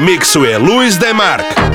mixuje Luis DeMark. Toto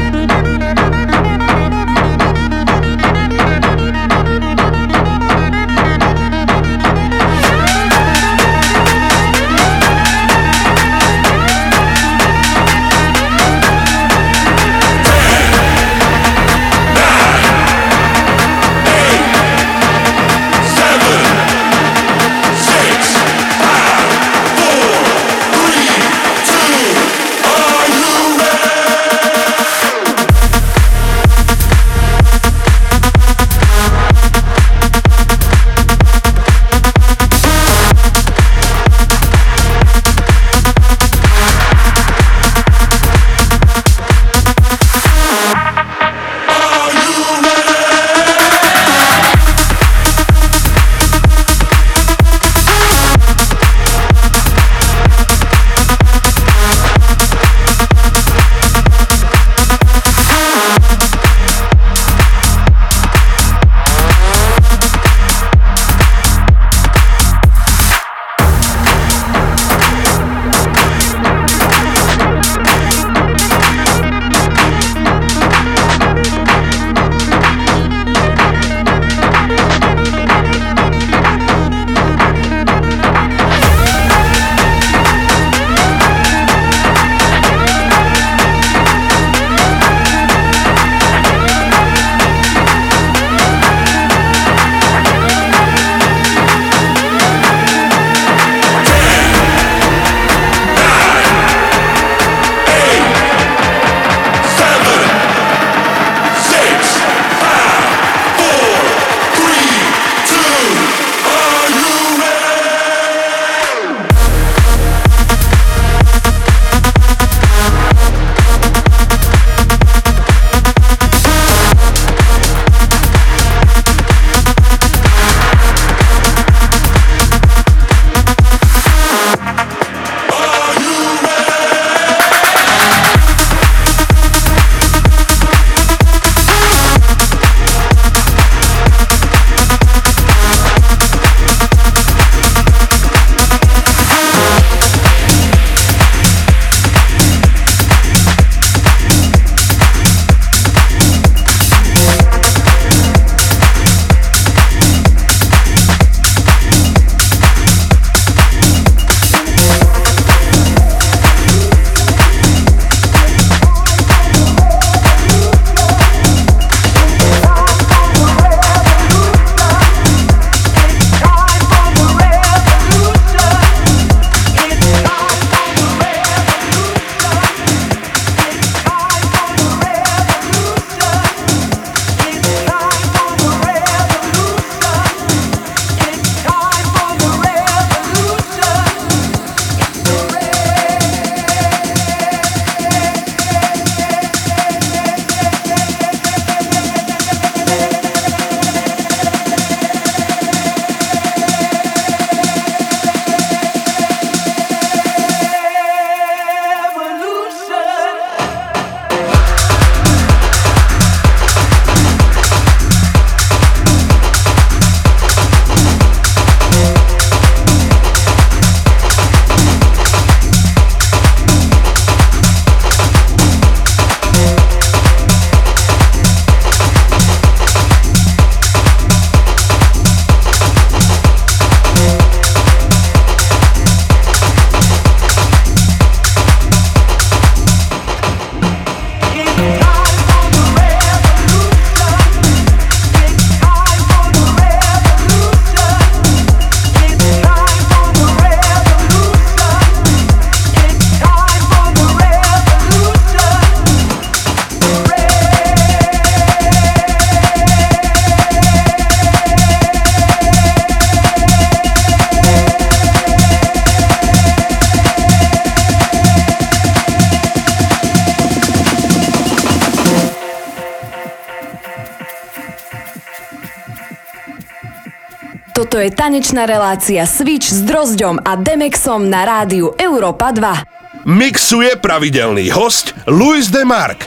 tanečná relácia Switch s Drozďom a Demexom na rádiu Europa 2. Mixuje pravidelný host Luis Demark.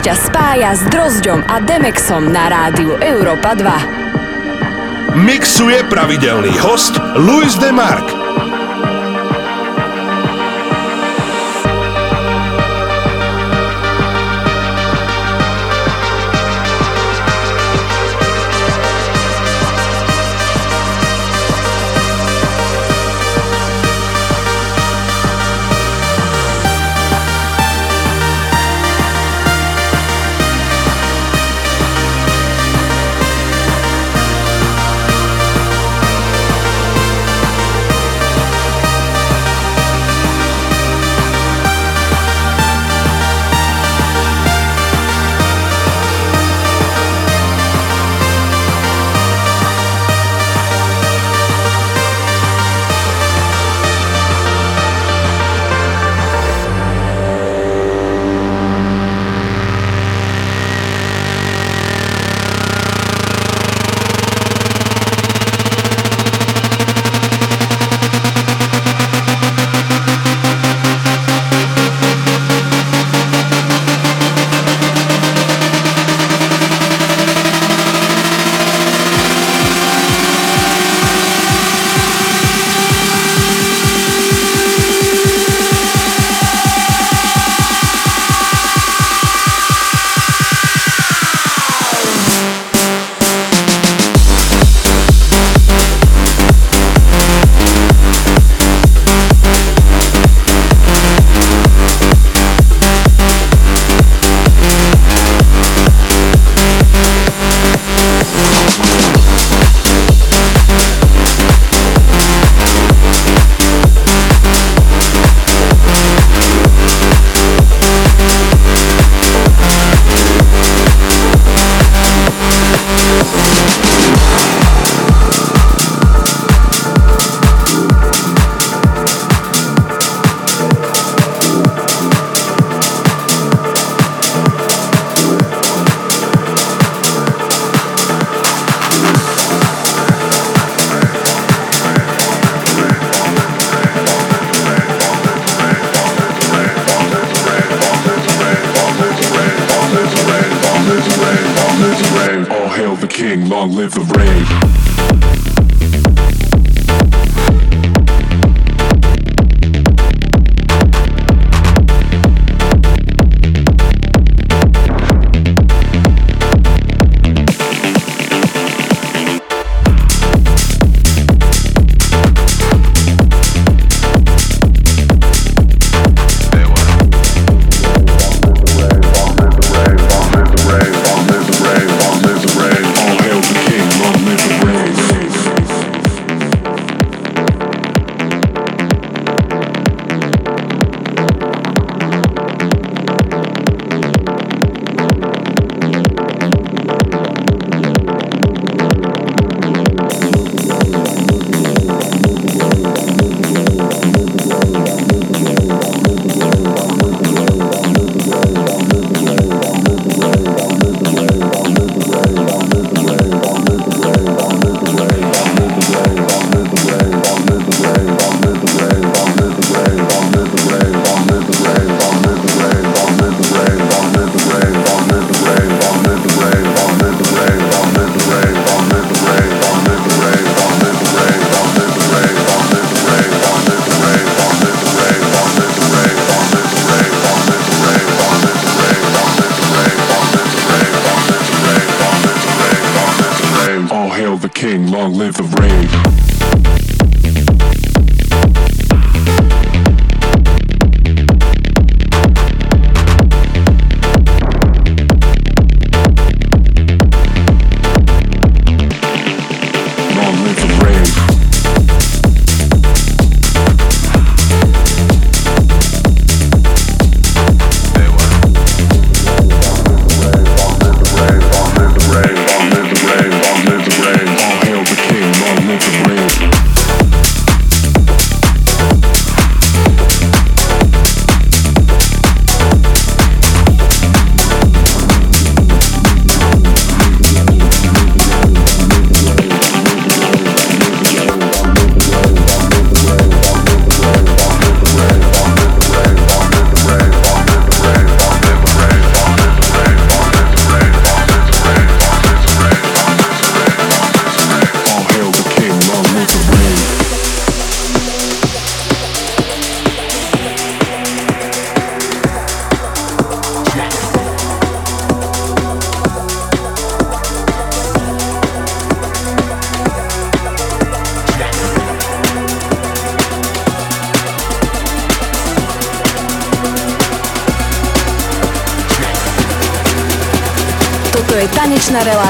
Ťa spája s Drozďom a Demexom na rádiu Európa 2. Mixuje pravidelný host Luis de Mark.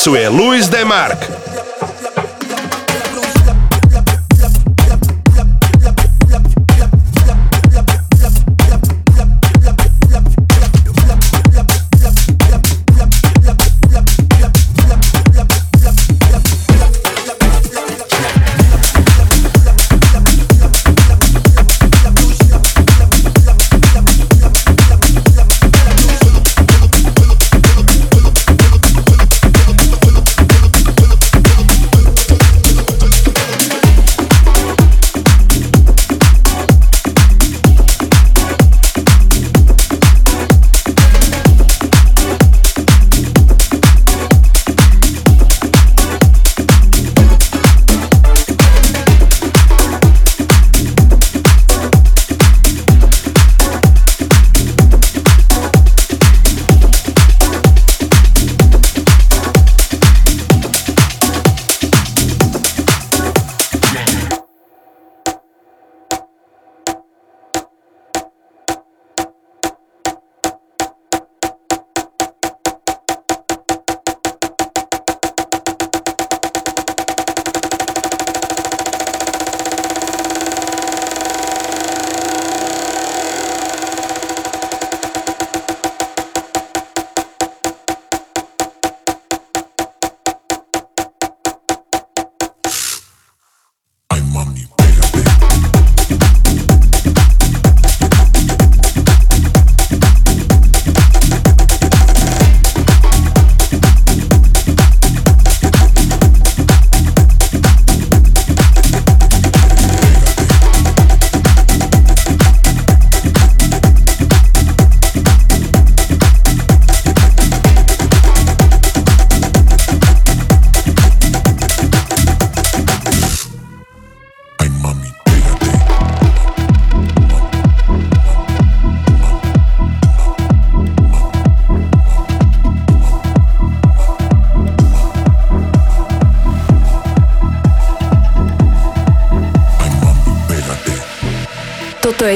Mixuje Luis de Mark.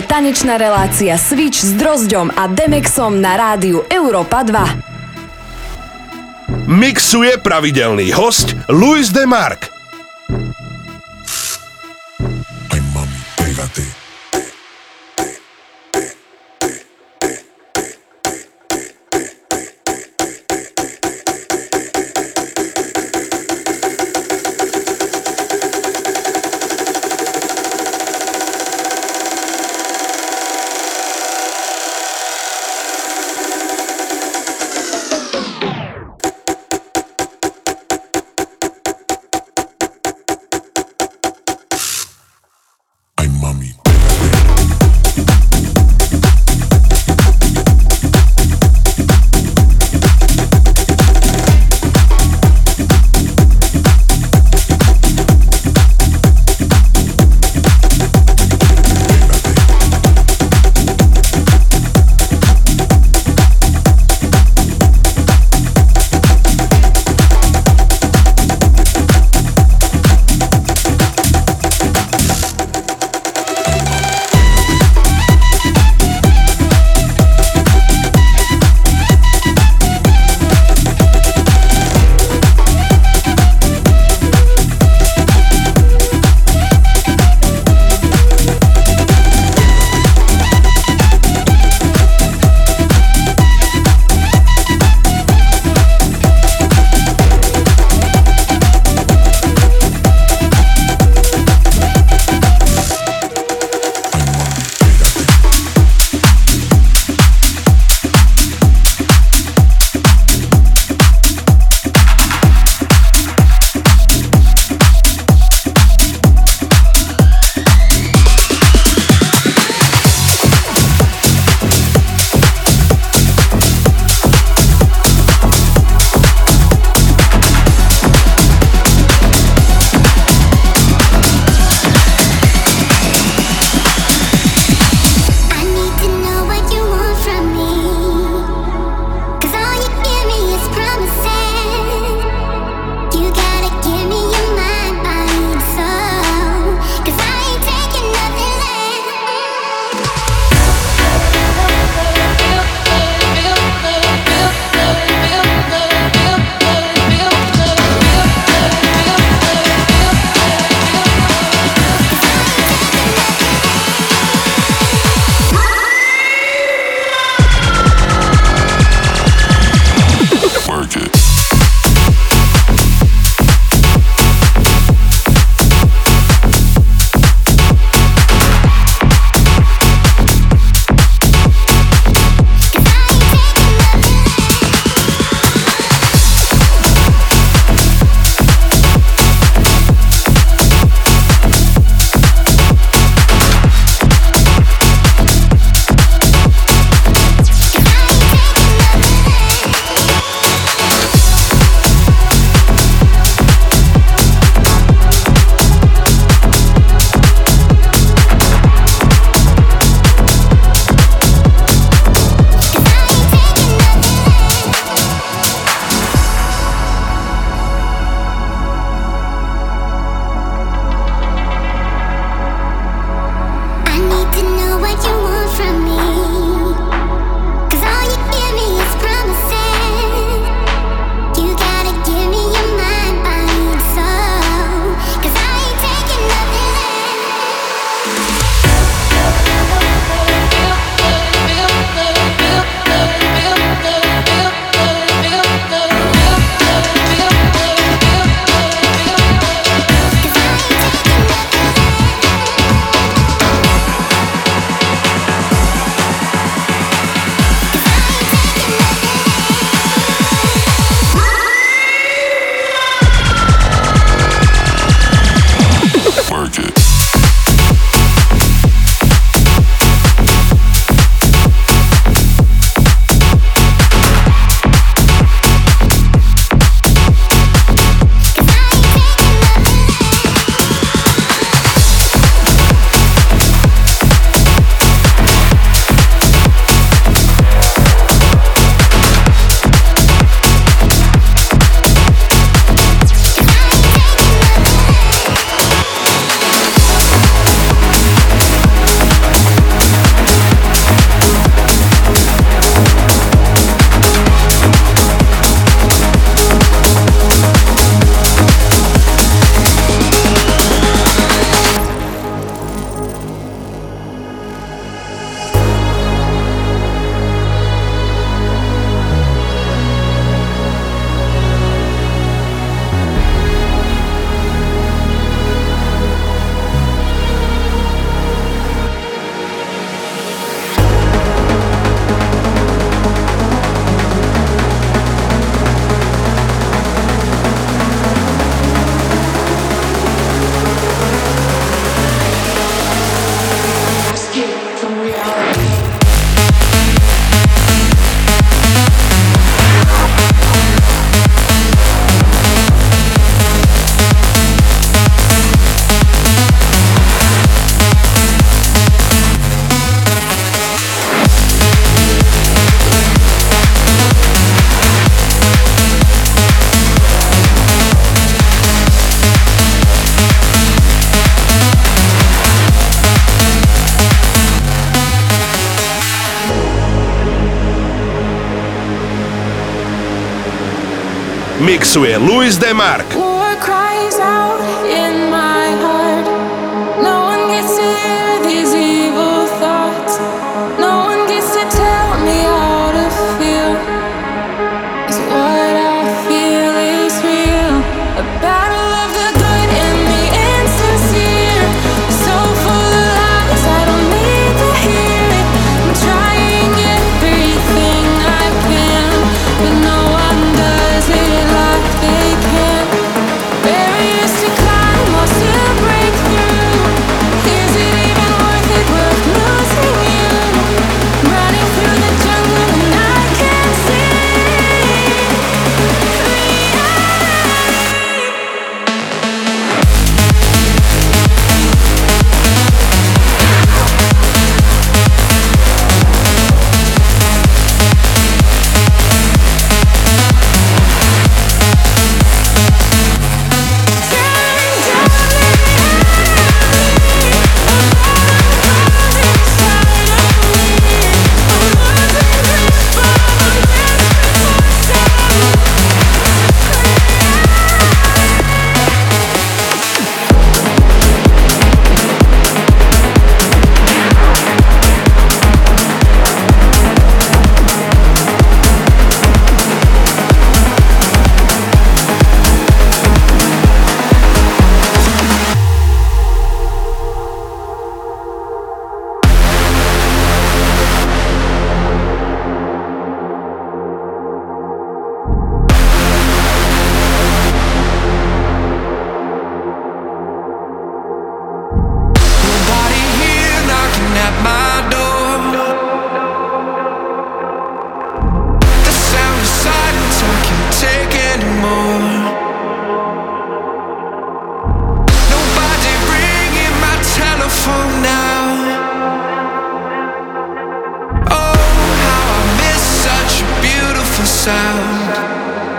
Tanečná relácia Switch s Drozďom a Demexom na rádiu Európa 2. Mixuje pravidelný host Luis de Mark. Mixuje Luis Demark. sound.